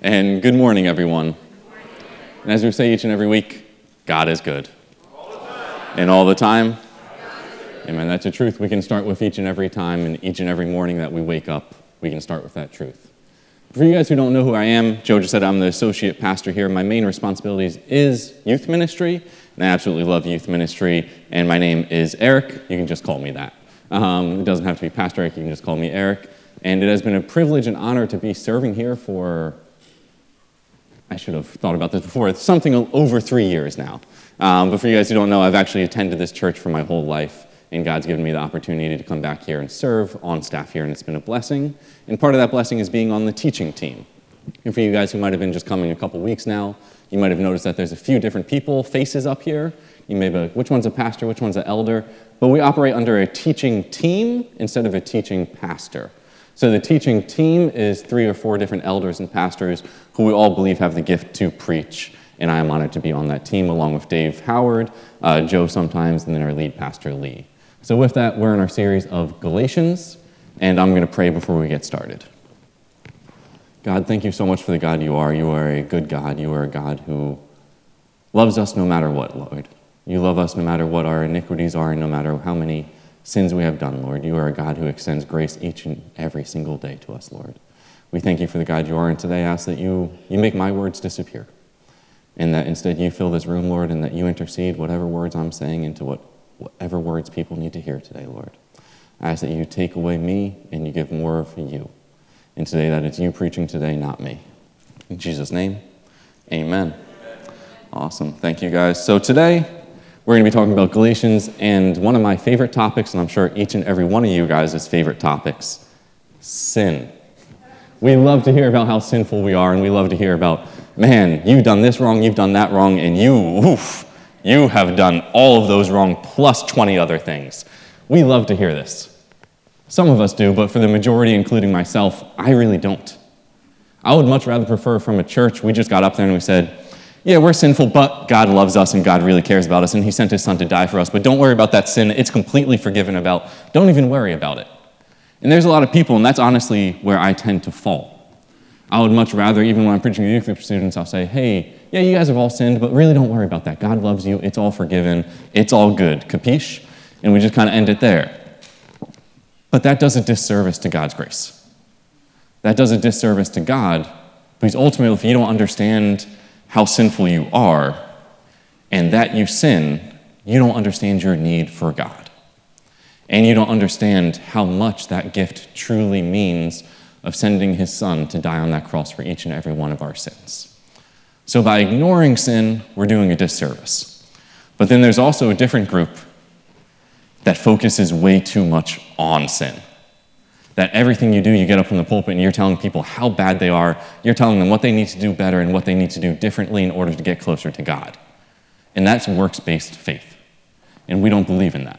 And good morning, everyone. And as we say each and every week, God is good. And all the time. Amen. That's a truth we can start with each and every time, and each and every morning that we wake up, we can start with that truth. For you guys who don't know who I am, Joe just said I'm the associate pastor here. My main responsibilities is youth ministry, and I absolutely love youth ministry. And my name is Eric. You can just call me that. Um, it doesn't have to be Pastor Eric, you can just call me Eric. And it has been a privilege and honor to be serving here for, I should have thought about this before, it's something over three years now. Um, but for you guys who don't know, I've actually attended this church for my whole life, and God's given me the opportunity to come back here and serve on staff here, and it's been a blessing. And part of that blessing is being on the teaching team. And for you guys who might have been just coming a couple weeks now, you might have noticed that there's a few different people, faces up here. You may be, which one's a pastor, which one's an elder? But we operate under a teaching team instead of a teaching pastor. So the teaching team is three or four different elders and pastors who we all believe have the gift to preach. And I am honored to be on that team along with Dave Howard, uh, Joe sometimes, and then our lead pastor, Lee. So with that, we're in our series of Galatians, and I'm going to pray before we get started. God, thank you so much for the God you are. You are a good God. You are a God who loves us no matter what, Lord. You love us no matter what our iniquities are no matter how many sins we have done, Lord. You are a God who extends grace each and every single day to us, Lord. We thank you for the God you are, and today I ask that you, you make my words disappear. And that instead you fill this room, Lord, and that you intercede whatever words I'm saying into what, whatever words people need to hear today, Lord. I ask that you take away me and you give more of you. And today that it's you preaching today, not me. In Jesus' name, amen. Awesome. Thank you, guys. So today, we're going to be talking about Galatians and one of my favorite topics, and I'm sure each and every one of you guys' favorite topics sin. We love to hear about how sinful we are, and we love to hear about, man, you've done this wrong, you've done that wrong, and you, oof, you have done all of those wrong plus 20 other things. We love to hear this. Some of us do, but for the majority, including myself, I really don't. I would much rather prefer from a church, we just got up there and we said, yeah, we're sinful, but God loves us and God really cares about us and He sent His Son to die for us. But don't worry about that sin. It's completely forgiven about. Don't even worry about it. And there's a lot of people, and that's honestly where I tend to fall. I would much rather, even when I'm preaching to youth group students, I'll say, hey, yeah, you guys have all sinned, but really don't worry about that. God loves you. It's all forgiven. It's all good. Capiche? And we just kind of end it there. But that does a disservice to God's grace. That does a disservice to God because ultimately, if you don't understand how sinful you are and that you sin, you don't understand your need for God. And you don't understand how much that gift truly means of sending his son to die on that cross for each and every one of our sins. So by ignoring sin, we're doing a disservice. But then there's also a different group that focuses way too much on sin that everything you do, you get up from the pulpit and you're telling people how bad they are. You're telling them what they need to do better and what they need to do differently in order to get closer to God. And that's works based faith. And we don't believe in that.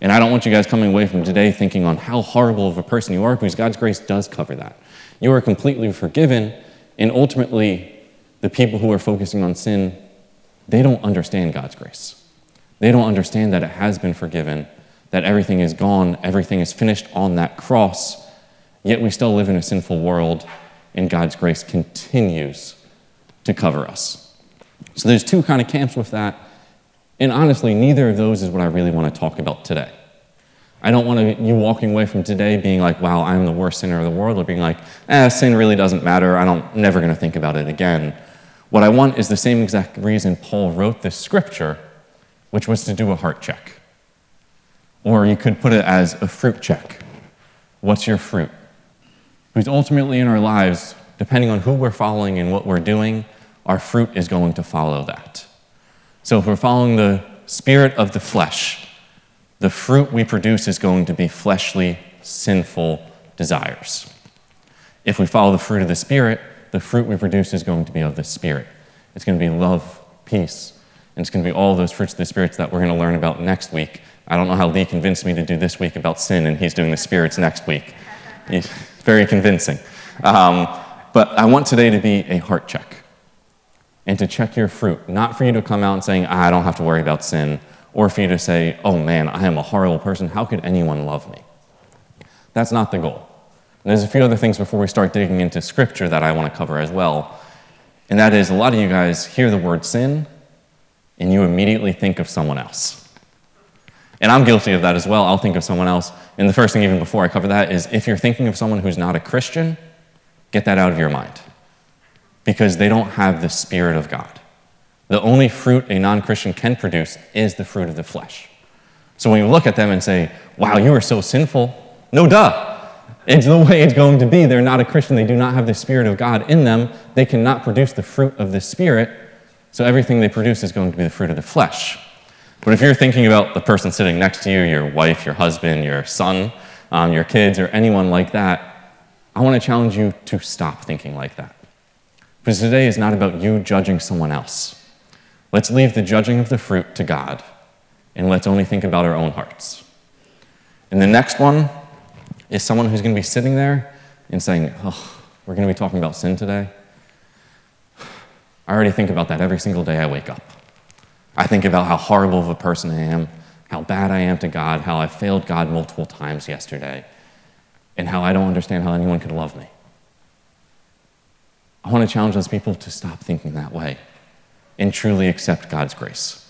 And I don't want you guys coming away from today thinking on how horrible of a person you are because God's grace does cover that. You are completely forgiven, and ultimately, the people who are focusing on sin, they don't understand God's grace. They don't understand that it has been forgiven that everything is gone, everything is finished on that cross, yet we still live in a sinful world, and God's grace continues to cover us. So there's two kind of camps with that, and honestly, neither of those is what I really want to talk about today. I don't want you walking away from today being like, wow, I'm the worst sinner of the world, or being like, eh, sin really doesn't matter. I don't, never going to think about it again. What I want is the same exact reason Paul wrote this scripture, which was to do a heart check. Or you could put it as a fruit check. What's your fruit? Because ultimately in our lives, depending on who we're following and what we're doing, our fruit is going to follow that. So if we're following the spirit of the flesh, the fruit we produce is going to be fleshly, sinful desires. If we follow the fruit of the Spirit, the fruit we produce is going to be of the Spirit. It's going to be love, peace, and it's going to be all those fruits of the Spirit that we're going to learn about next week I don't know how Lee convinced me to do this week about sin, and he's doing the spirits next week. He's very convincing. Um, but I want today to be a heart check and to check your fruit, not for you to come out and saying, I don't have to worry about sin, or for you to say, oh man, I am a horrible person. How could anyone love me? That's not the goal. And there's a few other things before we start digging into scripture that I want to cover as well. And that is a lot of you guys hear the word sin and you immediately think of someone else. And I'm guilty of that as well. I'll think of someone else. And the first thing, even before I cover that, is if you're thinking of someone who's not a Christian, get that out of your mind. Because they don't have the Spirit of God. The only fruit a non Christian can produce is the fruit of the flesh. So when you look at them and say, wow, you are so sinful, no duh. It's the way it's going to be. They're not a Christian. They do not have the Spirit of God in them. They cannot produce the fruit of the Spirit. So everything they produce is going to be the fruit of the flesh. But if you're thinking about the person sitting next to you, your wife, your husband, your son, um, your kids, or anyone like that, I want to challenge you to stop thinking like that. Because today is not about you judging someone else. Let's leave the judging of the fruit to God, and let's only think about our own hearts. And the next one is someone who's going to be sitting there and saying, Oh, we're going to be talking about sin today. I already think about that every single day I wake up. I think about how horrible of a person I am, how bad I am to God, how I failed God multiple times yesterday, and how I don't understand how anyone could love me. I want to challenge those people to stop thinking that way and truly accept God's grace.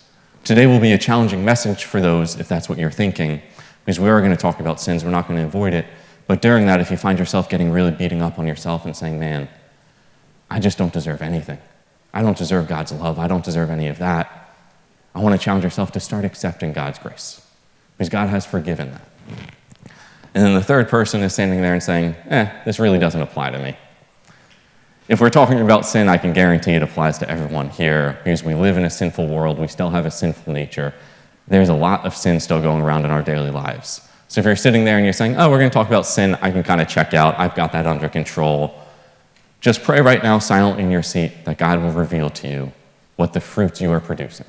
Today will be a challenging message for those if that's what you're thinking, because we are going to talk about sins. We're not going to avoid it. But during that, if you find yourself getting really beating up on yourself and saying, man, I just don't deserve anything, I don't deserve God's love, I don't deserve any of that I want to challenge yourself to start accepting God's grace because God has forgiven that. And then the third person is standing there and saying, eh, this really doesn't apply to me. If we're talking about sin, I can guarantee it applies to everyone here because we live in a sinful world. We still have a sinful nature. There's a lot of sin still going around in our daily lives. So if you're sitting there and you're saying, oh, we're going to talk about sin, I can kind of check out. I've got that under control. Just pray right now, silently in your seat, that God will reveal to you what the fruits you are producing.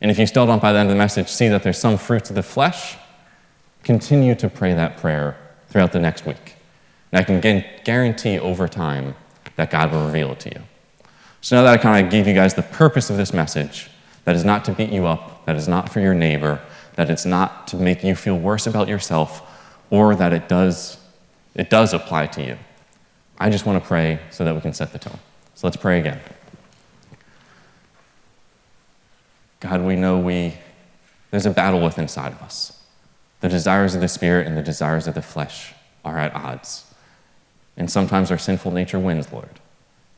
And if you still don't, by the end of the message, see that there's some fruits of the flesh, continue to pray that prayer throughout the next week. And I can guarantee over time that God will reveal it to you. So now that I kind of gave you guys the purpose of this message, that is not to beat you up, that is not for your neighbor, that it's not to make you feel worse about yourself, or that it does, it does apply to you. I just want to pray so that we can set the tone. So let's pray again. God, we know we, there's a battle within inside of us. The desires of the spirit and the desires of the flesh are at odds. And sometimes our sinful nature wins, Lord.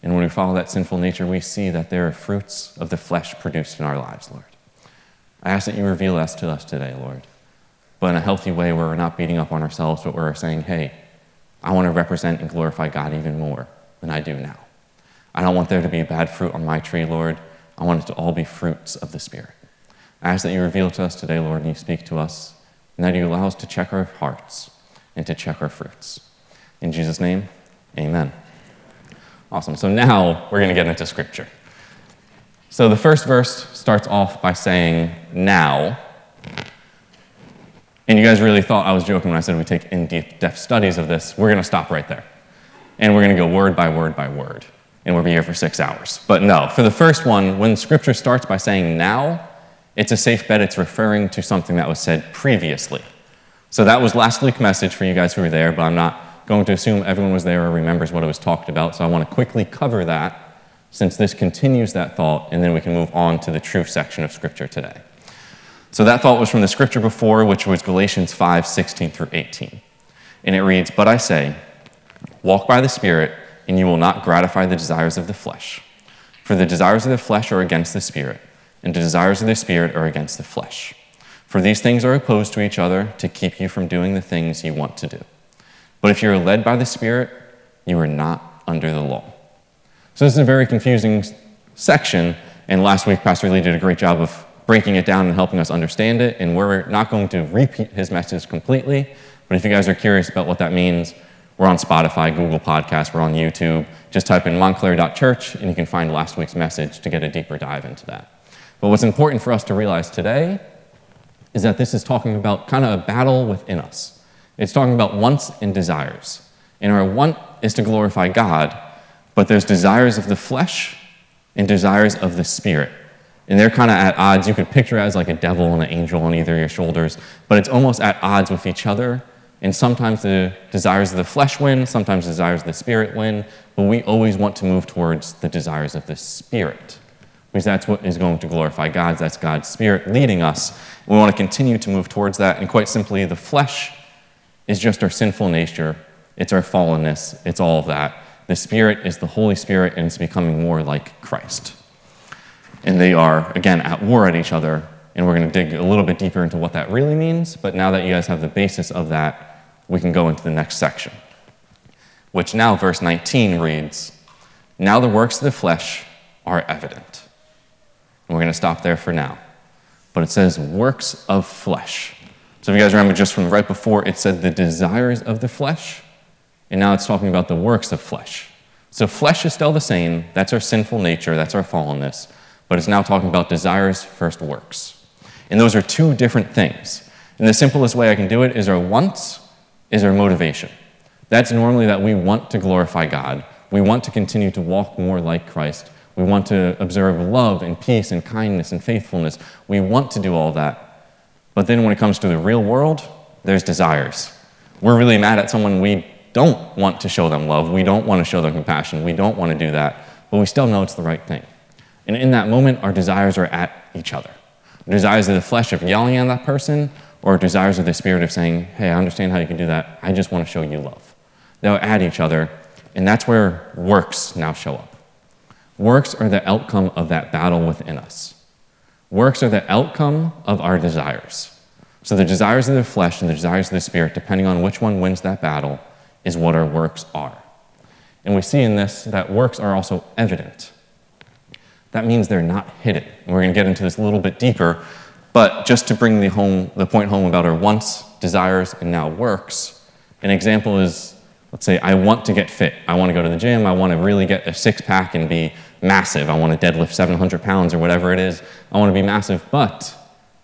And when we follow that sinful nature, we see that there are fruits of the flesh produced in our lives, Lord. I ask that you reveal that to us today, Lord, but in a healthy way where we're not beating up on ourselves, but we're saying, hey, I want to represent and glorify God even more than I do now. I don't want there to be bad fruit on my tree, Lord. I want it to all be fruits of the Spirit. I ask that you reveal to us today, Lord, and you speak to us, and that you allow us to check our hearts and to check our fruits. In Jesus' name, amen. Awesome. So now we're going to get into Scripture. So the first verse starts off by saying, now. And you guys really thought I was joking when I said we take in depth studies of this. We're going to stop right there. And we're going to go word by word by word and we'll be here for six hours. But no, for the first one, when scripture starts by saying now, it's a safe bet it's referring to something that was said previously. So that was last week's message for you guys who were there, but I'm not going to assume everyone was there or remembers what it was talked about. So I want to quickly cover that since this continues that thought, and then we can move on to the true section of scripture today. So that thought was from the scripture before, which was Galatians 5 16 through 18. And it reads, But I say, walk by the Spirit and you will not gratify the desires of the flesh. For the desires of the flesh are against the Spirit, and the desires of the Spirit are against the flesh. For these things are opposed to each other to keep you from doing the things you want to do. But if you are led by the Spirit, you are not under the law. So this is a very confusing section, and last week Pastor Lee did a great job of breaking it down and helping us understand it, and we're not going to repeat his message completely, but if you guys are curious about what that means, we're on Spotify, Google Podcasts, we're on YouTube. Just type in montclair.church and you can find last week's message to get a deeper dive into that. But what's important for us to realize today is that this is talking about kind of a battle within us. It's talking about wants and desires. And our want is to glorify God, but there's desires of the flesh and desires of the spirit. And they're kind of at odds. You could picture it as like a devil and an angel on either of your shoulders, but it's almost at odds with each other And sometimes the desires of the flesh win, sometimes the desires of the spirit win, but we always want to move towards the desires of the spirit because that's what is going to glorify God. That's God's spirit leading us. We want to continue to move towards that. And quite simply, the flesh is just our sinful nature, it's our fallenness, it's all of that. The spirit is the Holy Spirit, and it's becoming more like Christ. And they are, again, at war at each other. And we're going to dig a little bit deeper into what that really means. But now that you guys have the basis of that, we can go into the next section, which now, verse 19 reads Now the works of the flesh are evident. And we're going to stop there for now. But it says works of flesh. So if you guys remember just from right before, it said the desires of the flesh, and now it's talking about the works of flesh. So flesh is still the same. That's our sinful nature, that's our fallenness. But it's now talking about desires, first works. And those are two different things. And the simplest way I can do it is our wants is our motivation. That's normally that we want to glorify God. We want to continue to walk more like Christ. We want to observe love and peace and kindness and faithfulness. We want to do all that. But then when it comes to the real world, there's desires. We're really mad at someone we don't want to show them love. We don't want to show them compassion. We don't want to do that. But we still know it's the right thing. And in that moment, our desires are at each other. Desires of the flesh of yelling at that person or desires of the Spirit of saying, hey, I understand how you can do that. I just want to show you love. They'll add each other, and that's where works now show up. Works are the outcome of that battle within us. Works are the outcome of our desires. So the desires of the flesh and the desires of the Spirit, depending on which one wins that battle, is what our works are. And we see in this that works are also evident. That means they're not hidden. And we're going to get into this a little bit deeper but just to bring the, home, the point home about our wants, desires, and now works, an example is let's say I want to get fit. I want to go to the gym. I want to really get a six pack and be massive. I want to deadlift 700 pounds or whatever it is. I want to be massive. But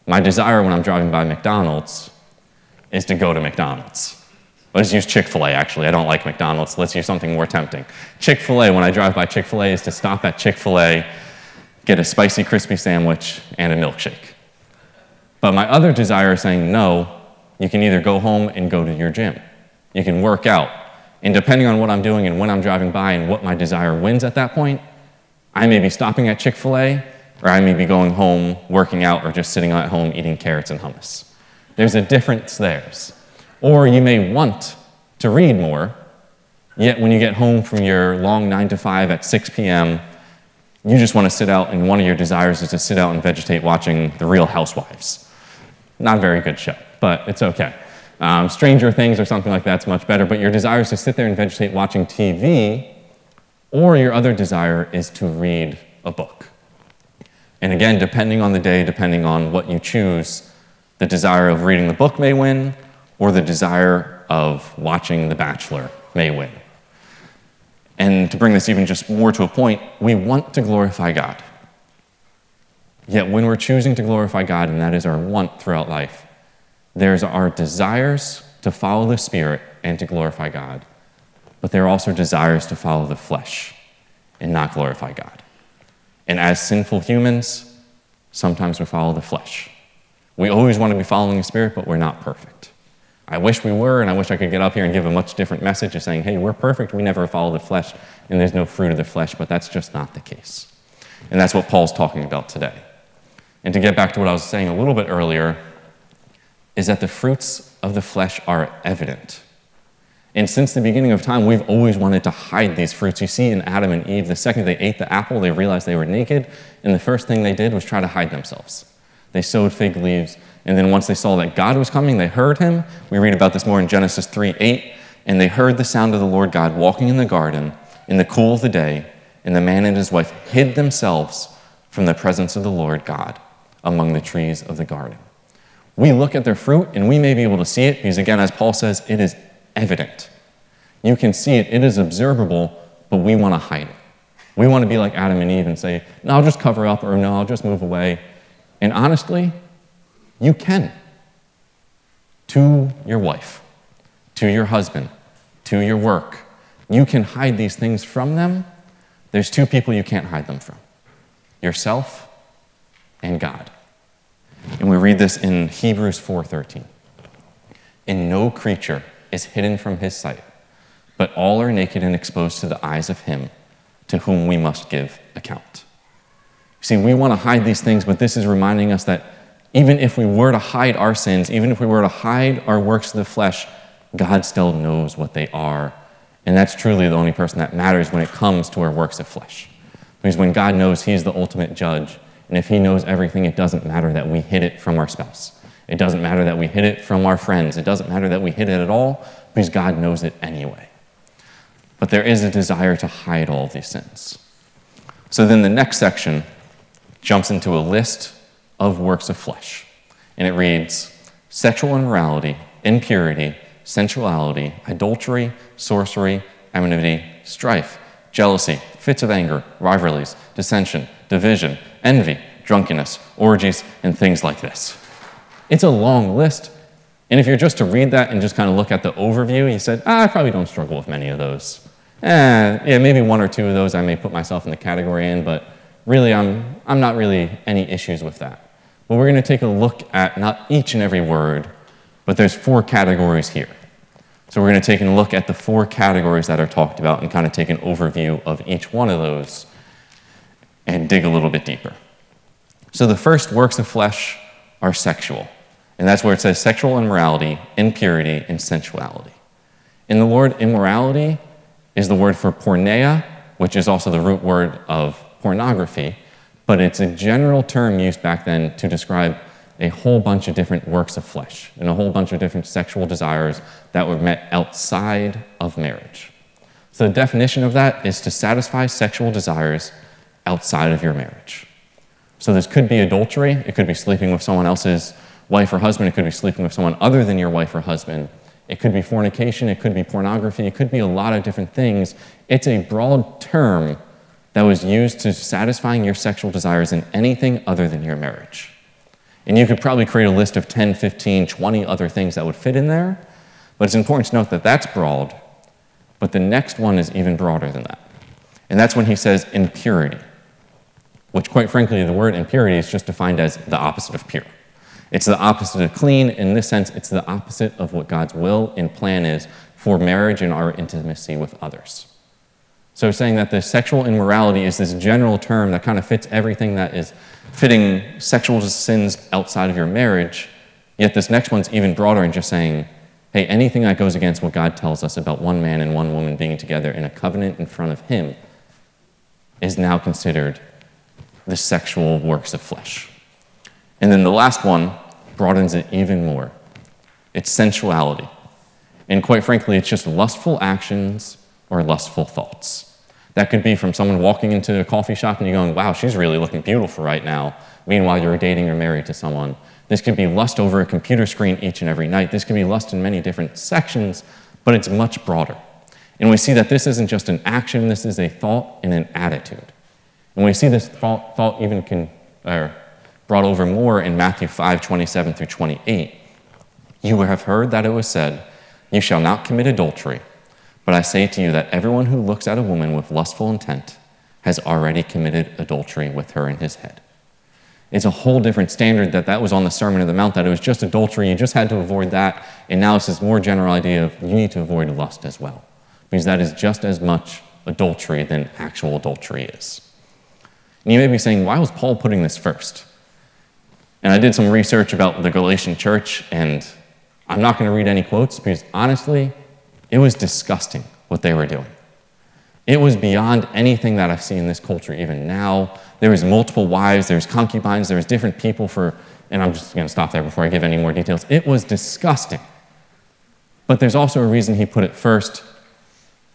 my desire when I'm driving by McDonald's is to go to McDonald's. Let's use Chick fil A, actually. I don't like McDonald's. Let's use something more tempting. Chick fil A, when I drive by Chick fil A, is to stop at Chick fil A, get a spicy, crispy sandwich, and a milkshake. But my other desire is saying, no, you can either go home and go to your gym. You can work out. And depending on what I'm doing and when I'm driving by and what my desire wins at that point, I may be stopping at Chick fil A, or I may be going home, working out, or just sitting at home eating carrots and hummus. There's a difference there. Or you may want to read more, yet when you get home from your long 9 to 5 at 6 p.m., you just want to sit out, and one of your desires is to sit out and vegetate watching The Real Housewives. Not a very good show, but it's okay. Um, Stranger Things or something like that's much better, but your desire is to sit there and vegetate watching TV, or your other desire is to read a book. And again, depending on the day, depending on what you choose, the desire of reading the book may win, or the desire of watching The Bachelor may win. And to bring this even just more to a point, we want to glorify God. Yet when we're choosing to glorify God, and that is our want throughout life, there's our desires to follow the Spirit and to glorify God, but there are also desires to follow the flesh and not glorify God. And as sinful humans, sometimes we follow the flesh. We always want to be following the Spirit, but we're not perfect. I wish we were, and I wish I could get up here and give a much different message of saying, hey, we're perfect, we never follow the flesh, and there's no fruit of the flesh, but that's just not the case. And that's what Paul's talking about today. And to get back to what I was saying a little bit earlier, is that the fruits of the flesh are evident. And since the beginning of time, we've always wanted to hide these fruits. You see in Adam and Eve, the second they ate the apple, they realized they were naked, and the first thing they did was try to hide themselves. They sewed fig leaves, and then once they saw that God was coming, they heard him. We read about this more in Genesis 3 8. And they heard the sound of the Lord God walking in the garden in the cool of the day, and the man and his wife hid themselves from the presence of the Lord God among the trees of the garden. We look at their fruit and we may be able to see it because, again, as Paul says, it is evident. You can see it, it is observable, but we want to hide it. We want to be like Adam and Eve and say, no, I'll just cover up, or no, I'll just move away. And honestly, you can. To your wife, to your husband, to your work. You can hide these things from them. There's two people you can't hide them from yourself and God. And we read this in Hebrews 4:13. and no creature is hidden from his sight, but all are naked and exposed to the eyes of him to whom we must give account. See, we want to hide these things, but this is reminding us that even if we were to hide our sins, even if we were to hide our works of the flesh, God still knows what they are. And that's truly the only person that matters when it comes to our works of flesh. Because when God knows He's the ultimate judge, and if He knows everything, it doesn't matter that we hid it from our spouse. It doesn't matter that we hid it from our friends. It doesn't matter that we hid it at all, because God knows it anyway. But there is a desire to hide all of these sins. So then the next section jumps into a list of works of flesh. And it reads sexual immorality, impurity, sensuality, adultery, sorcery, enmity, strife, jealousy, fits of anger, rivalries, dissension, division, envy, drunkenness, orgies, and things like this. It's a long list. And if you're just to read that and just kind of look at the overview, you said, ah, I probably don't struggle with many of those. Eh, yeah, maybe one or two of those I may put myself in the category in, but really I'm, I'm not really any issues with that. But we're going to take a look at not each and every word, but there's four categories here. So we're going to take a look at the four categories that are talked about and kind of take an overview of each one of those and dig a little bit deeper. So the first works of flesh are sexual. And that's where it says sexual immorality, impurity, and sensuality. In the word immorality is the word for porneia, which is also the root word of pornography, but it's a general term used back then to describe a whole bunch of different works of flesh and a whole bunch of different sexual desires that were met outside of marriage. So, the definition of that is to satisfy sexual desires outside of your marriage. So, this could be adultery, it could be sleeping with someone else's wife or husband, it could be sleeping with someone other than your wife or husband, it could be fornication, it could be pornography, it could be a lot of different things. It's a broad term that was used to satisfying your sexual desires in anything other than your marriage. And you could probably create a list of 10, 15, 20 other things that would fit in there, but it's important to note that that's broad, but the next one is even broader than that. And that's when he says impurity, which, quite frankly, the word impurity is just defined as the opposite of pure. It's the opposite of clean. In this sense, it's the opposite of what God's will and plan is for marriage and our intimacy with others. So, saying that the sexual immorality is this general term that kind of fits everything that is fitting sexual sins outside of your marriage, yet this next one's even broader and just saying, hey, anything that goes against what God tells us about one man and one woman being together in a covenant in front of Him is now considered the sexual works of flesh. And then the last one broadens it even more it's sensuality. And quite frankly, it's just lustful actions or lustful thoughts. That could be from someone walking into a coffee shop and you're going, wow, she's really looking beautiful right now. Meanwhile, you're dating or married to someone. This could be lust over a computer screen each and every night. This could be lust in many different sections, but it's much broader. And we see that this isn't just an action, this is a thought and an attitude. And we see this thought, thought even can, or brought over more in Matthew 5 27 through 28. You have heard that it was said, You shall not commit adultery. But I say to you that everyone who looks at a woman with lustful intent has already committed adultery with her in his head. It's a whole different standard that that was on the Sermon on the Mount, that it was just adultery, you just had to avoid that. And now it's this more general idea of you need to avoid lust as well, because that is just as much adultery than actual adultery is. And you may be saying, why was Paul putting this first? And I did some research about the Galatian church, and I'm not going to read any quotes because honestly, it was disgusting what they were doing. It was beyond anything that I've seen in this culture even now. There was multiple wives, there's concubines, there's different people for, and I'm just going to stop there before I give any more details. It was disgusting. But there's also a reason he put it first,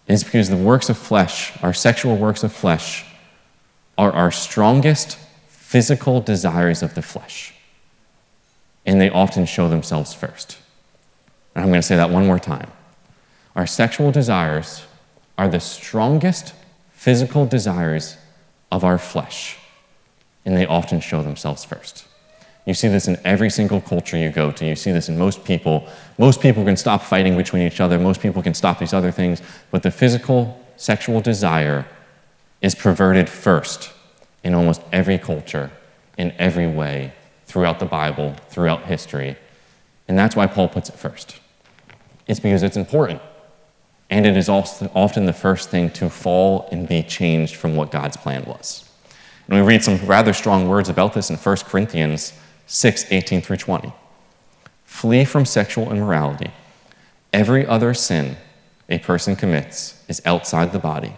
is because the works of flesh, our sexual works of flesh, are our strongest physical desires of the flesh. And they often show themselves first. And I'm going to say that one more time. Our sexual desires are the strongest physical desires of our flesh, and they often show themselves first. You see this in every single culture you go to. You see this in most people. Most people can stop fighting between each other. Most people can stop these other things. But the physical sexual desire is perverted first in almost every culture, in every way, throughout the Bible, throughout history. And that's why Paul puts it first. It's because it's important. And it is often the first thing to fall and be changed from what God's plan was. And we read some rather strong words about this in 1 Corinthians 6 18 through 20. Flee from sexual immorality. Every other sin a person commits is outside the body,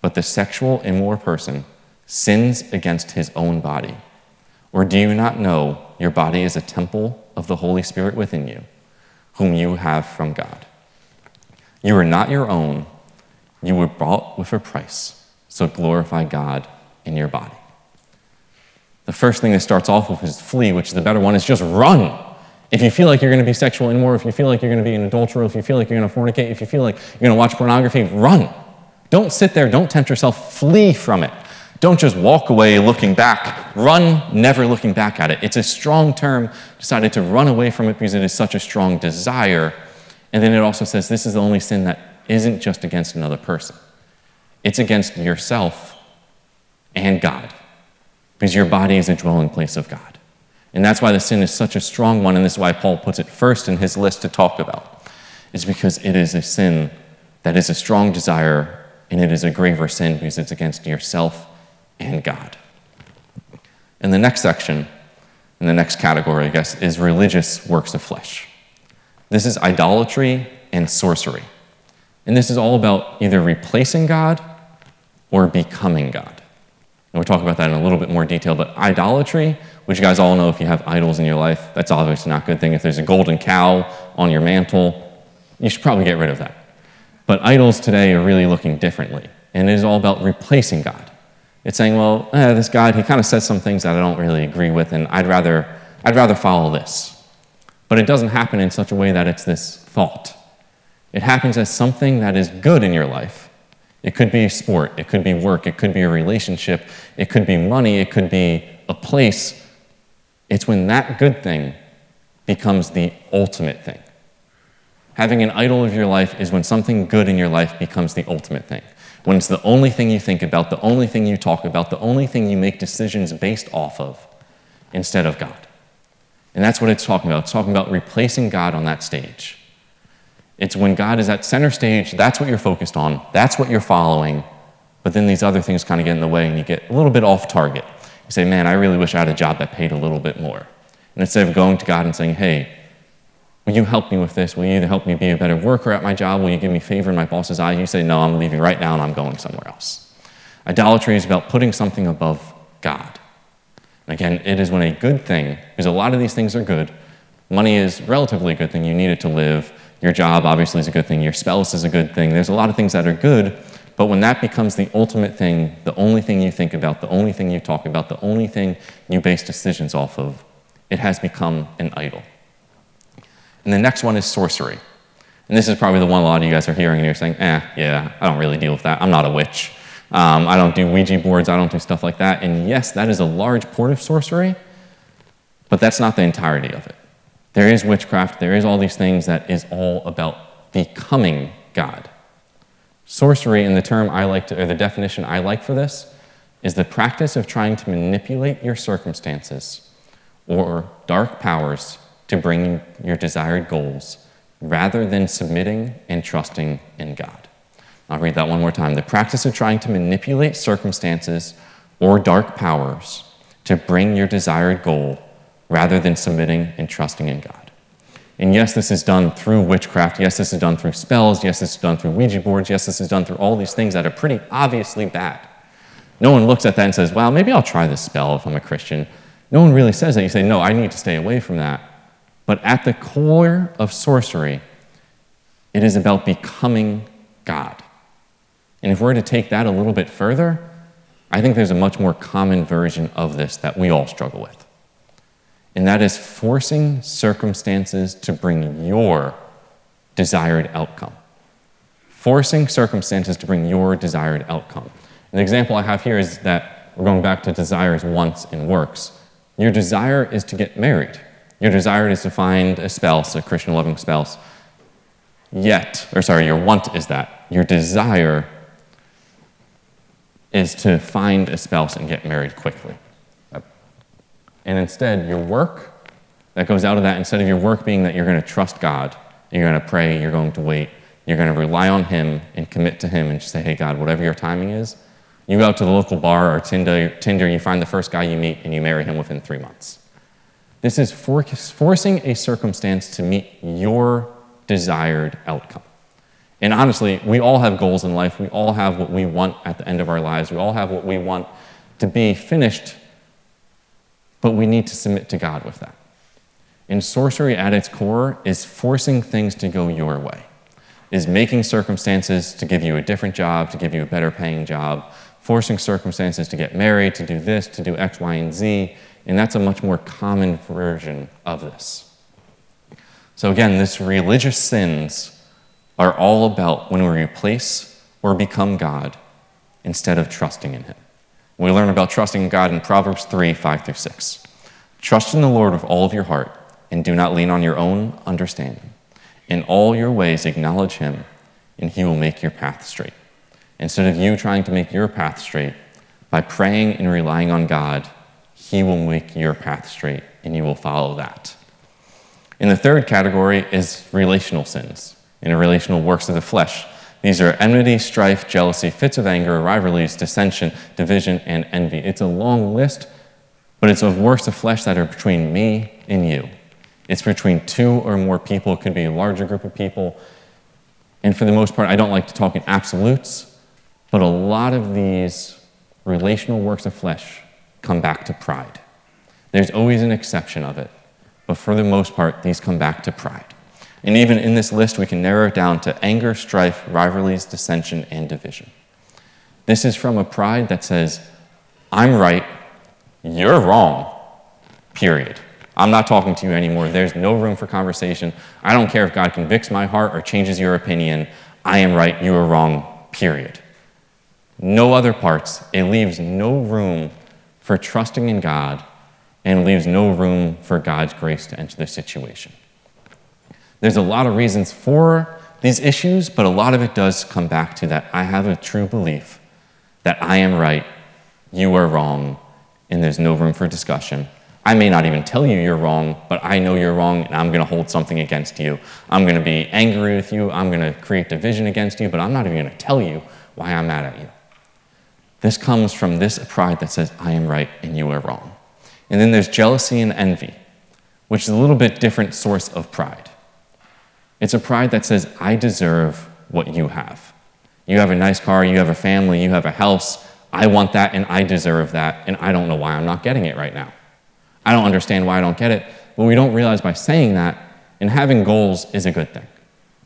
but the sexual immoral person sins against his own body. Or do you not know your body is a temple of the Holy Spirit within you, whom you have from God? You are not your own, you were bought with a price, so glorify God in your body. The first thing that starts off with is flee, which is the better one, is just run. If you feel like you're going to be sexual immoral, if you feel like you're going to be an adulterer, if you feel like you're going to fornicate, if you feel like you're going to watch pornography, run. Don't sit there, don't tempt yourself, flee from it. Don't just walk away looking back. Run, never looking back at it. It's a strong term, decided to run away from it because it is such a strong desire. And then it also says this is the only sin that isn't just against another person, it's against yourself and God, because your body is a dwelling place of God. And that's why the sin is such a strong one, and this is why Paul puts it first in his list to talk about, is because it is a sin that is a strong desire, and it is a graver sin because it's against yourself and God. And the next section, in the next category, I guess, is religious works of flesh. This is idolatry and sorcery. And this is all about either replacing God or becoming God. And we'll talk about that in a little bit more detail, but idolatry which you guys all know if you have idols in your life, that's obviously not a good thing. If there's a golden cow on your mantle, you should probably get rid of that. But idols today are really looking differently, and it is all about replacing God. It's saying, well, eh, this God, he kind of says some things that I don't really agree with, and I'd rather, I'd rather follow this. But it doesn't happen in such a way that it's this thought. It happens as something that is good in your life. It could be sport, it could be work, it could be a relationship, it could be money, it could be a place it's when that good thing becomes the ultimate thing. Having an idol of your life is when something good in your life becomes the ultimate thing. When it's the only thing you think about, the only thing you talk about, the only thing you make decisions based off of instead of God. And that's what it's talking about. It's talking about replacing God on that stage. It's when God is at center stage, that's what you're focused on, that's what you're following, but then these other things kind of get in the way and you get a little bit off target You say, man, I really wish I had a job that paid a little bit more. And instead of going to God and saying, hey, will you help me with this? Will you either help me be a better worker at my job? Will you give me favor in my boss's eyes? You say, no, I'm leaving right now and I'm going somewhere else. Idolatry is about putting something above God. Again, it is when a good thing, because a lot of these things are good. Money is relatively a good thing. You need it to live. Your job obviously is a good thing. Your spouse is a good thing. There's a lot of things that are good, but when that becomes the ultimate thing, the only thing you think about, the only thing you talk about, the only thing you base decisions off of, it has become an idol. And the next one is sorcery. And this is probably the one a lot of you guys are hearing and you're saying, eh, yeah, I don't really deal with that. I'm not a witch. Um, I don't do Ouija boards. I don't do stuff like that. And yes, that is a large part of sorcery, but that's not the entirety of it. There is witchcraft, there is all these things that is all about becoming God. Sorcery, in the term I like to, or the definition I like for this, is the practice of trying to manipulate your circumstances or dark powers to bring your desired goals rather than submitting and trusting in God. I'll read that one more time. The practice of trying to manipulate circumstances or dark powers to bring your desired goal rather than submitting and trusting in God. And yes, this is done through witchcraft. Yes, this is done through spells. Yes, this is done through Ouija boards. Yes, this is done through all these things that are pretty obviously bad. No one looks at that and says, well, maybe I'll try this spell if I'm a Christian. No one really says that. You say, no, I need to stay away from that. But at the core of sorcery, it is about becoming God. And if we're to take that a little bit further, I think there's a much more common version of this that we all struggle with and that is forcing circumstances to bring your desired outcome. Forcing circumstances to bring your desired outcome. An example I have here is that we're going back to desires, wants, and works. Your desire is to get married. Your desire is to find a spouse, a Christian loving spouse. Yet, or sorry, your want is that. Your desire is to find a spouse and get married quickly. And instead, your work that goes out of that, instead of your work being that you're going to trust God You're going to pray, you're going to wait, you're going to rely on Him and commit to Him and just say, hey, God, whatever your timing is, you go out to the local bar or Tinder, Tinder, you find the first guy you meet, and you marry him within three months. This is for, forcing a circumstance to meet your desired outcome. And honestly, we all have goals in life. We all have what we want at the end of our lives. We all have what we want to be finished, but we need to submit to God with that. And sorcery at its core is forcing things to go your way, is making circumstances to give you a different job, to give you a better paying job, forcing circumstances to get married, to do this, to do X, Y, and Z. And that's a much more common version of this. So, again, this religious sins are all about when we replace or become God instead of trusting in Him. We learn about trusting in God in Proverbs 3 5 through 6. Trust in the Lord with all of your heart and do not lean on your own understanding. In all your ways, acknowledge Him, and He will make your path straight. Instead of you trying to make your path straight, by praying and relying on God, He will make your path straight, and you will follow that. In the third category is relational sins, and relational works of the flesh. These are enmity, strife, jealousy, fits of anger, rivalries, dissension, division, and envy. It's a long list, but it's of works of flesh that are between me and you. It's between two or more people, it could be a larger group of people. And for the most part, I don't like to talk in absolutes, but a lot of these relational works of flesh come back to pride. There's always an exception of it, but for the most part, these come back to pride. And even in this list, we can narrow it down to anger, strife, rivalries, dissension, and division. This is from a pride that says, I'm right, you're wrong, period. I'm not talking to you anymore. There's no room for conversation. I don't care if God convicts my heart or changes your opinion. I am right, you are wrong, period. No other parts. It leaves no room for trusting in God and leaves no room for God's grace to enter the situation. There's a lot of reasons for these issues, but a lot of it does come back to that I have a true belief that I am right, you are wrong, and there's no room for discussion. I may not even tell you you're wrong, but I know you're wrong and I'm going to hold something against you. I'm going to be angry with you. I'm going to create division against you, but I'm not even going to tell you why I'm mad at you. This comes from this pride that says, I am right and you are wrong. And then there's jealousy and envy, which is a little bit different source of pride. It's a pride that says, I deserve what you have. You have a nice car, you have a family, you have a house. I want that and I deserve that, and I don't know why I'm not getting it right now. I don't understand why I don't get it. But we don't realize by saying that, and having goals is a good thing.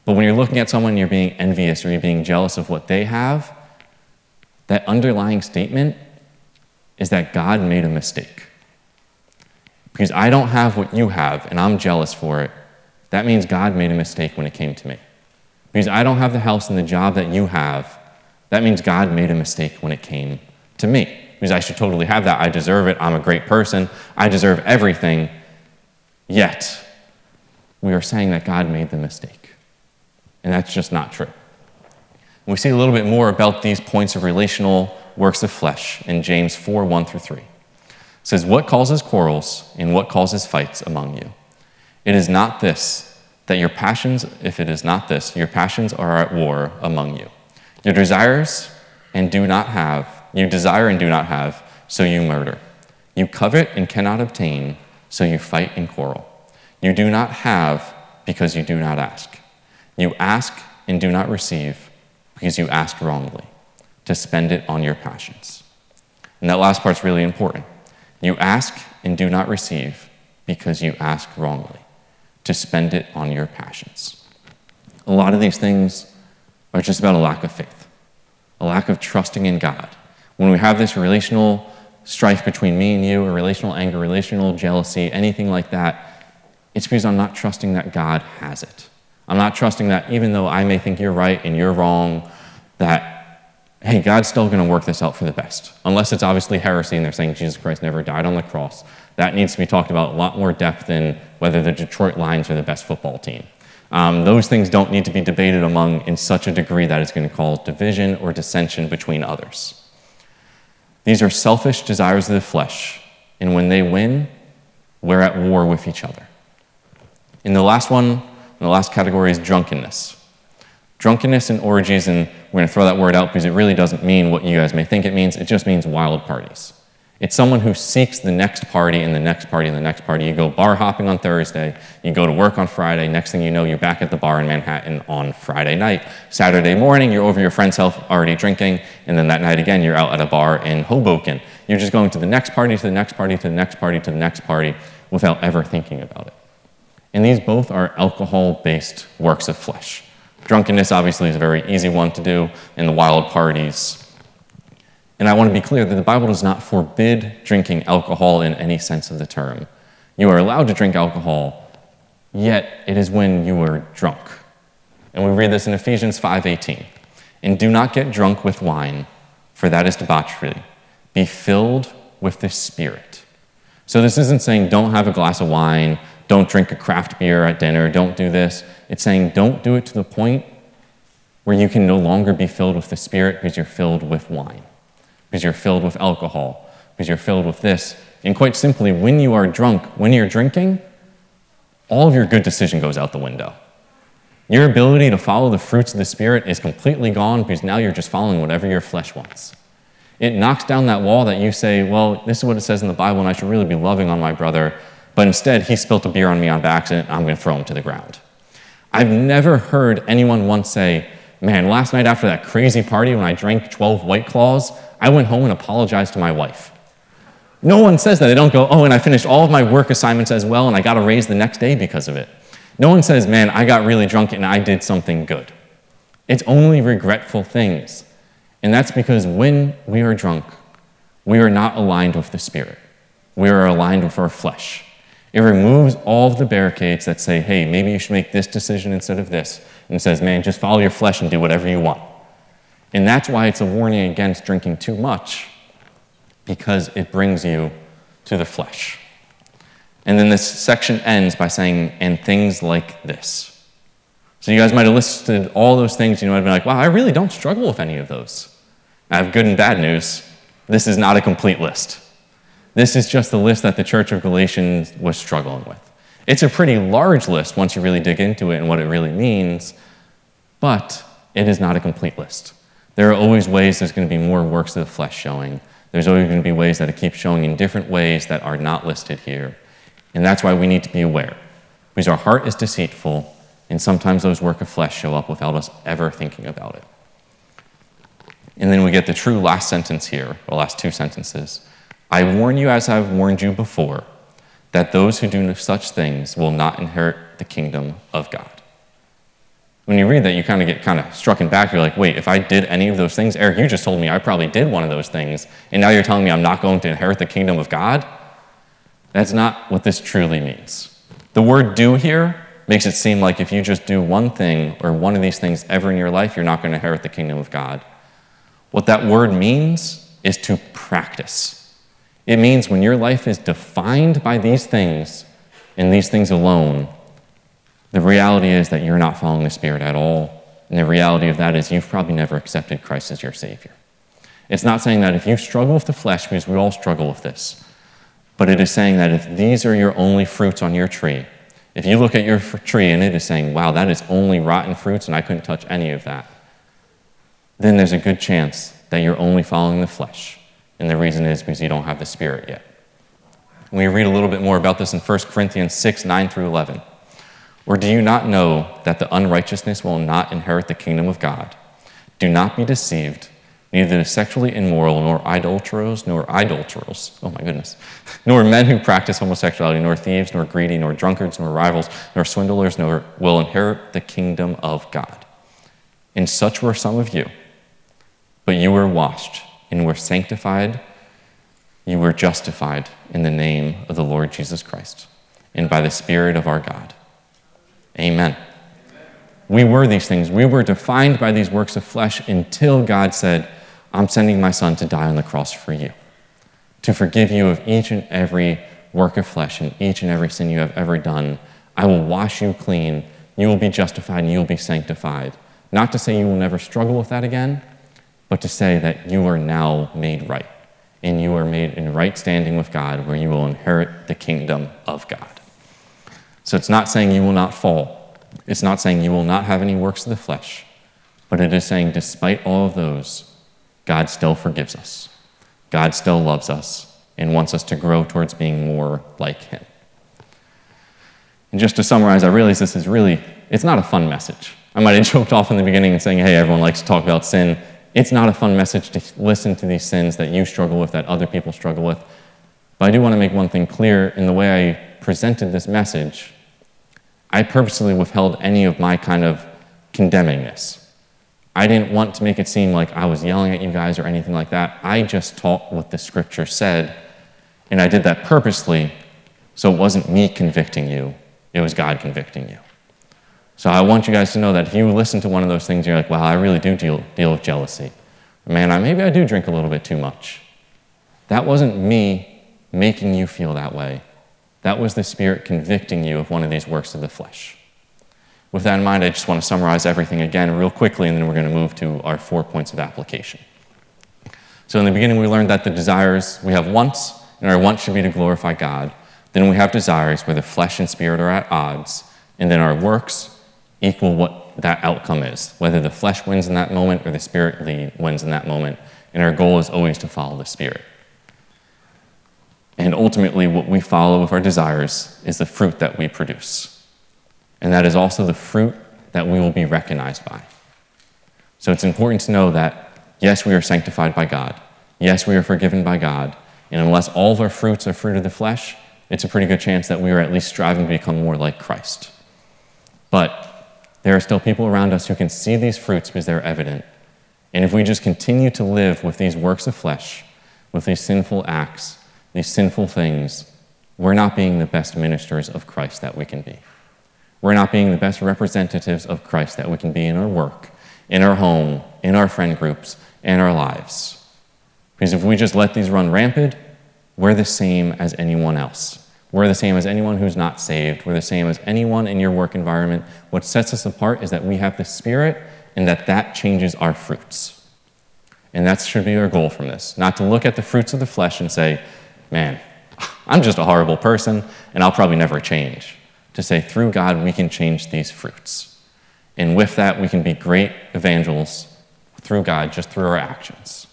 But when you're looking at someone, and you're being envious or you're being jealous of what they have, that underlying statement is that God made a mistake. Because I don't have what you have and I'm jealous for it, that means God made a mistake when it came to me. Because I don't have the house and the job that you have, that means God made a mistake when it came to me because I should totally have that. I deserve it. I'm a great person. I deserve everything. Yet, we are saying that God made the mistake. And that's just not true. we see a little bit more about these points of relational works of flesh in James 4 1 through 3. It says, What causes quarrels and what causes fights among you? It is not this, that your passions, if it is not this, your passions are at war among you. Your desires and do not have you desire and do not have, so you murder. You covet and cannot obtain, so you fight and quarrel. You do not have because you do not ask. You ask and do not receive because you ask wrongly, to spend it on your passions. And that last part's really important. You ask and do not receive because you ask wrongly, to spend it on your passions. A lot of these things are just about a lack of faith, a lack of trusting in God when we have this relational strife between me and you, or relational anger, relational jealousy, anything like that, it's because I'm not trusting that God has it. I'm not trusting that even though I may think you're right and you're wrong, that, hey, God's still going to work this out for the best. Unless it's obviously heresy and they're saying Jesus Christ never died on the cross. That needs to be talked about a lot more depth than whether the Detroit Lions are the best football team. Um, those things don't need to be debated among in such a degree that it's going to cause division or dissension between others. These are selfish desires of the flesh, and when they win, we're at war with each other. In the last one, the last category is drunkenness. Drunkenness and orgies, and we're going to throw that word out because it really doesn't mean what you guys may think it means. It just means wild parties. It's someone who seeks the next party and the next party and the next party. You go bar hopping on Thursday, you go to work on Friday, next thing you know, you're back at the bar in Manhattan on Friday night. Saturday morning, you're over your friend's house already drinking, and then that night again, you're out at a bar in Hoboken. You're just going to the next party, to the next party, to the next party, to the next party without ever thinking about it. And these both are alcohol based works of flesh. Drunkenness, obviously, is a very easy one to do, and the wild parties. And I want to be clear that the Bible does not forbid drinking alcohol in any sense of the term. You are allowed to drink alcohol, yet it is when you are drunk. And we read this in Ephesians 5:18. And do not get drunk with wine, for that is debauchery. Be filled with the Spirit. So this isn't saying don't have a glass of wine, don't drink a craft beer at dinner, don't do this. It's saying don't do it to the point where you can no longer be filled with the Spirit because you're filled with wine, because you're filled with alcohol, because you're filled with this. And quite simply, when you are drunk, when you're drinking, all of your good decision goes out the window. Your ability to follow the fruits of the Spirit is completely gone because now you're just following whatever your flesh wants. It knocks down that wall that you say, well, this is what it says in the Bible, and I should really be loving on my brother. But instead, he spilt a beer on me on accident, I'm going to throw him to the ground. I've never heard anyone once say, Man, last night after that crazy party when I drank 12 White Claws, I went home and apologized to my wife. No one says that. They don't go, Oh, and I finished all of my work assignments as well, and I got a raise the next day because of it. No one says, Man, I got really drunk and I did something good. It's only regretful things. And that's because when we are drunk, we are not aligned with the Spirit. We are aligned with our flesh. It removes all of the barricades that say, hey, maybe you should make this decision instead of this. And says, man, just follow your flesh and do whatever you want. And that's why it's a warning against drinking too much, because it brings you to the flesh. And then this section ends by saying, and things like this. So you guys might have listed all those things, you might have been like, wow, I really don't struggle with any of those. I have good and bad news. This is not a complete list. This is just the list that the Church of Galatians was struggling with. It's a pretty large list once you really dig into it and what it really means, but it is not a complete list. There are always ways there's going to be more works of the flesh showing. There's always going to be ways that it keeps showing in different ways that are not listed here. And that's why we need to be aware. Because our heart is deceitful, and sometimes those work of flesh show up without us ever thinking about it. And then we get the true last sentence here, or last two sentences. I warn you, as I've warned you before, that those who do such things will not inherit the kingdom of God. When you read that, you kind of get kind of struck in back. You're like, wait, if I did any of those things, Eric, you just told me I probably did one of those things, and now you're telling me I'm not going to inherit the kingdom of God? That's not what this truly means. The word do here makes it seem like if you just do one thing or one of these things ever in your life, you're not going to inherit the kingdom of God. What that word means is to practice. It means when your life is defined by these things and these things alone, the reality is that you're not following the Spirit at all. And the reality of that is you've probably never accepted Christ as your Savior. It's not saying that if you struggle with the flesh, because we all struggle with this, but it is saying that if these are your only fruits on your tree, if you look at your tree and it is saying, wow, that is only rotten fruits and I couldn't touch any of that, then there's a good chance that you're only following the flesh. And the reason is because you don't have the Spirit yet. We read a little bit more about this in 1 Corinthians 6 9 through 11. Or do you not know that the unrighteousness will not inherit the kingdom of God? Do not be deceived. Neither the sexually immoral, nor idolaters, nor idolaters, oh my goodness, nor men who practice homosexuality, nor thieves, nor greedy, nor drunkards, nor rivals, nor swindlers, nor will inherit the kingdom of God. And such were some of you, but you were washed and were sanctified, you were justified in the name of the Lord Jesus Christ and by the Spirit of our God. Amen. We were these things. We were defined by these works of flesh until God said, I'm sending my son to die on the cross for you, to forgive you of each and every work of flesh and each and every sin you have ever done. I will wash you clean. You will be justified and you will be sanctified. Not to say you will never struggle with that again, but to say that you are now made right and you are made in right standing with God where you will inherit the kingdom of God. So it's not saying you will not fall. It's not saying you will not have any works of the flesh, but it is saying, despite all of those, God still forgives us. God still loves us and wants us to grow towards being more like Him. And just to summarize, I realize this is really, it's not a fun message. I might have joked off in the beginning and saying, hey, everyone likes to talk about sin. It's not a fun message to listen to these sins that you struggle with, that other people struggle with. But I do want to make one thing clear in the way I presented this message. I purposely withheld any of my kind of condemning this. I didn't want to make it seem like I was yelling at you guys or anything like that. I just taught what the scripture said, and I did that purposely so it wasn't me convicting you, it was God convicting you. So I want you guys to know that if you listen to one of those things, you're like, wow, I really do deal, deal with jealousy. Man, I, maybe I do drink a little bit too much. That wasn't me making you feel that way. That was the Spirit convicting you of one of these works of the flesh. With that in mind, I just want to summarize everything again real quickly, and then we're going to move to our four points of application. So, in the beginning, we learned that the desires we have wants, and our wants should be to glorify God. Then we have desires where the flesh and spirit are at odds, and then our works equal what that outcome is, whether the flesh wins in that moment or the spirit wins in that moment. And our goal is always to follow the spirit. And ultimately, what we follow with our desires is the fruit that we produce. And that is also the fruit that we will be recognized by. So it's important to know that, yes, we are sanctified by God. Yes, we are forgiven by God. And unless all of our fruits are fruit of the flesh, it's a pretty good chance that we are at least striving to become more like Christ. But there are still people around us who can see these fruits because they're evident. And if we just continue to live with these works of flesh, with these sinful acts, these sinful things, we're not being the best ministers of Christ that we can be. We're not being the best representatives of Christ that we can be in our work, in our home, in our friend groups, in our lives. Because if we just let these run rampant, we're the same as anyone else. We're the same as anyone who's not saved. We're the same as anyone in your work environment. What sets us apart is that we have the Spirit and that that changes our fruits. And that should be our goal from this. Not to look at the fruits of the flesh and say, man, I'm just a horrible person and I'll probably never change. To say, through God, we can change these fruits. And with that, we can be great evangelists through God, just through our actions.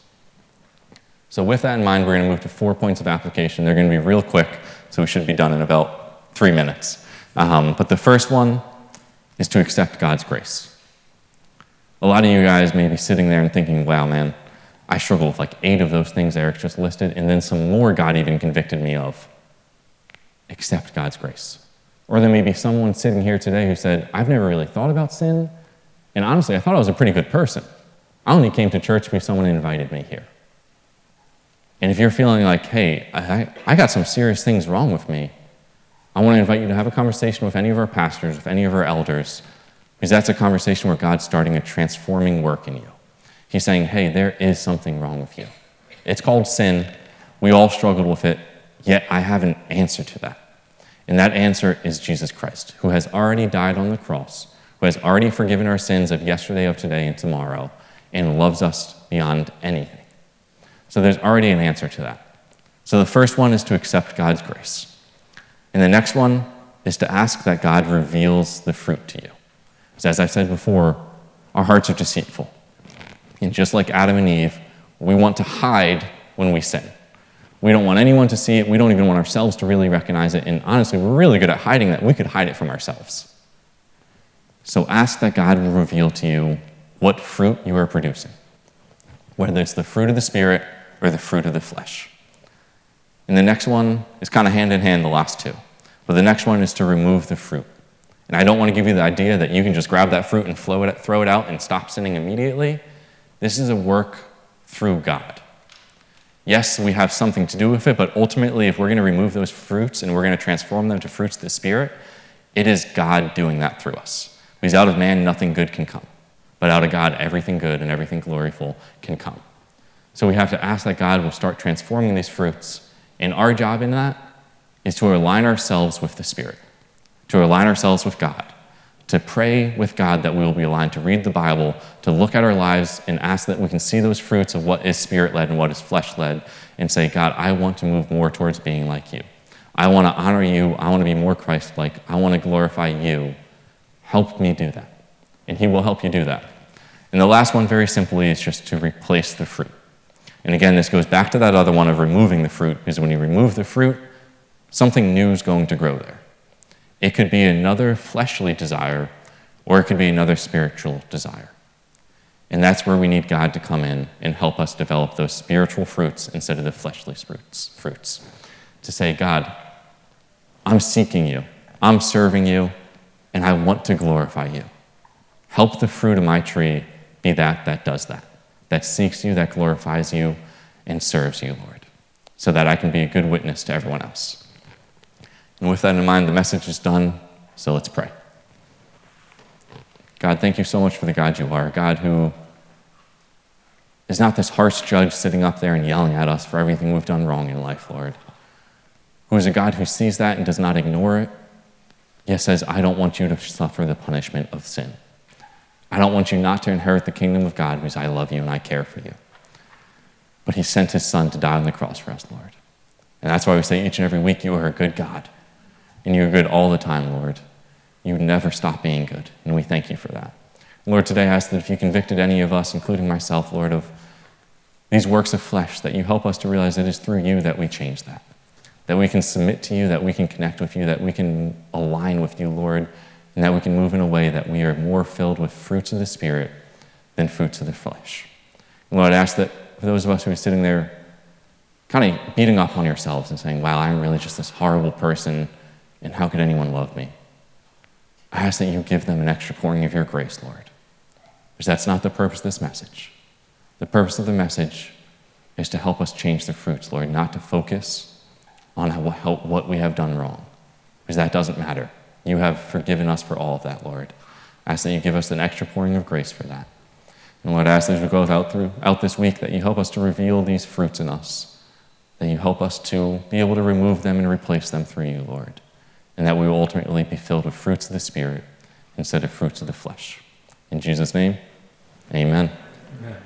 So, with that in mind, we're going to move to four points of application. They're going to be real quick, so we should be done in about three minutes. Um, but the first one is to accept God's grace. A lot of you guys may be sitting there and thinking, wow, man, I struggle with like eight of those things Eric just listed, and then some more God even convicted me of. Accept God's grace. Or there may be someone sitting here today who said, I've never really thought about sin, and honestly, I thought I was a pretty good person. I only came to church because someone invited me here. And if you're feeling like, hey, I, I got some serious things wrong with me, I want to invite you to have a conversation with any of our pastors, with any of our elders, because that's a conversation where God's starting a transforming work in you. He's saying, hey, there is something wrong with you. It's called sin. We all struggled with it, yet I have an answer to that. And that answer is Jesus Christ, who has already died on the cross, who has already forgiven our sins of yesterday, of today, and tomorrow, and loves us beyond anything. So there's already an answer to that. So the first one is to accept God's grace. And the next one is to ask that God reveals the fruit to you. Because as I've said before, our hearts are deceitful. And just like Adam and Eve, we want to hide when we sin. We don't want anyone to see it. We don't even want ourselves to really recognize it. And honestly, we're really good at hiding that. We could hide it from ourselves. So ask that God will reveal to you what fruit you are producing, whether it's the fruit of the Spirit or the fruit of the flesh. And the next one is kind of hand in hand, the last two. But the next one is to remove the fruit. And I don't want to give you the idea that you can just grab that fruit and it, throw it out and stop sinning immediately. This is a work through God. Yes, we have something to do with it, but ultimately, if we're going to remove those fruits and we're going to transform them to fruits of the Spirit, it is God doing that through us. Because out of man, nothing good can come. But out of God, everything good and everything gloryful can come. So we have to ask that God will start transforming these fruits. And our job in that is to align ourselves with the Spirit, to align ourselves with God to pray with God that we will be aligned, to read the Bible, to look at our lives and ask that we can see those fruits of what is spirit led and what is flesh led, and say, God, I want to move more towards being like you. I want to honor you. I want to be more Christ like. I want to glorify you. Help me do that. And He will help you do that. And the last one, very simply, is just to replace the fruit. And again, this goes back to that other one of removing the fruit, because when you remove the fruit, something new is going to grow there. It could be another fleshly desire, or it could be another spiritual desire. And that's where we need God to come in and help us develop those spiritual fruits instead of the fleshly fruits. fruits. To say, God, I'm seeking you, I'm serving you, and I want to glorify you. Help the fruit of my tree be that that does that, that seeks you, that glorifies you, and serves you, Lord, so that I can be a good witness to everyone else. And with that in mind, the message is done, so let's pray. God, thank you so much for the God you are, God who is not this harsh judge sitting up there and yelling at us for everything we've done wrong in life, Lord. Who is a God who sees that and does not ignore it, yet says, I don't want you to suffer the punishment of sin. I don't want you not to inherit the kingdom of God because I love you and I care for you. But he sent his son to die on the cross for us, Lord. And that's why we say each and every week, you are a good God. And you're good all the time, Lord. You never stop being good. And we thank you for that. Lord, today I ask that if you convicted any of us, including myself, Lord, of these works of flesh, that you help us to realize it is through you that we change that. That we can submit to you, that we can connect with you, that we can align with you, Lord, and that we can move in a way that we are more filled with fruits of the Spirit than fruits of the flesh. And Lord, I ask that for those of us who are sitting there kind of beating up on yourselves and saying, wow, I'm really just this horrible person, and how could anyone love me? I ask that you give them an extra pouring of your grace, Lord. Because that's not the purpose of this message. The purpose of the message is to help us change the fruits, Lord, not to focus on how, what we have done wrong, because that doesn't matter. You have forgiven us for all of that, Lord. I ask that you give us an extra pouring of grace for that. And Lord, I ask as we go out, through, out this week that you help us to reveal these fruits in us, that you help us to be able to remove them and replace them through you, Lord, and that we will ultimately be filled with fruits of the Spirit instead of fruits of the flesh. In Jesus' name, amen. amen.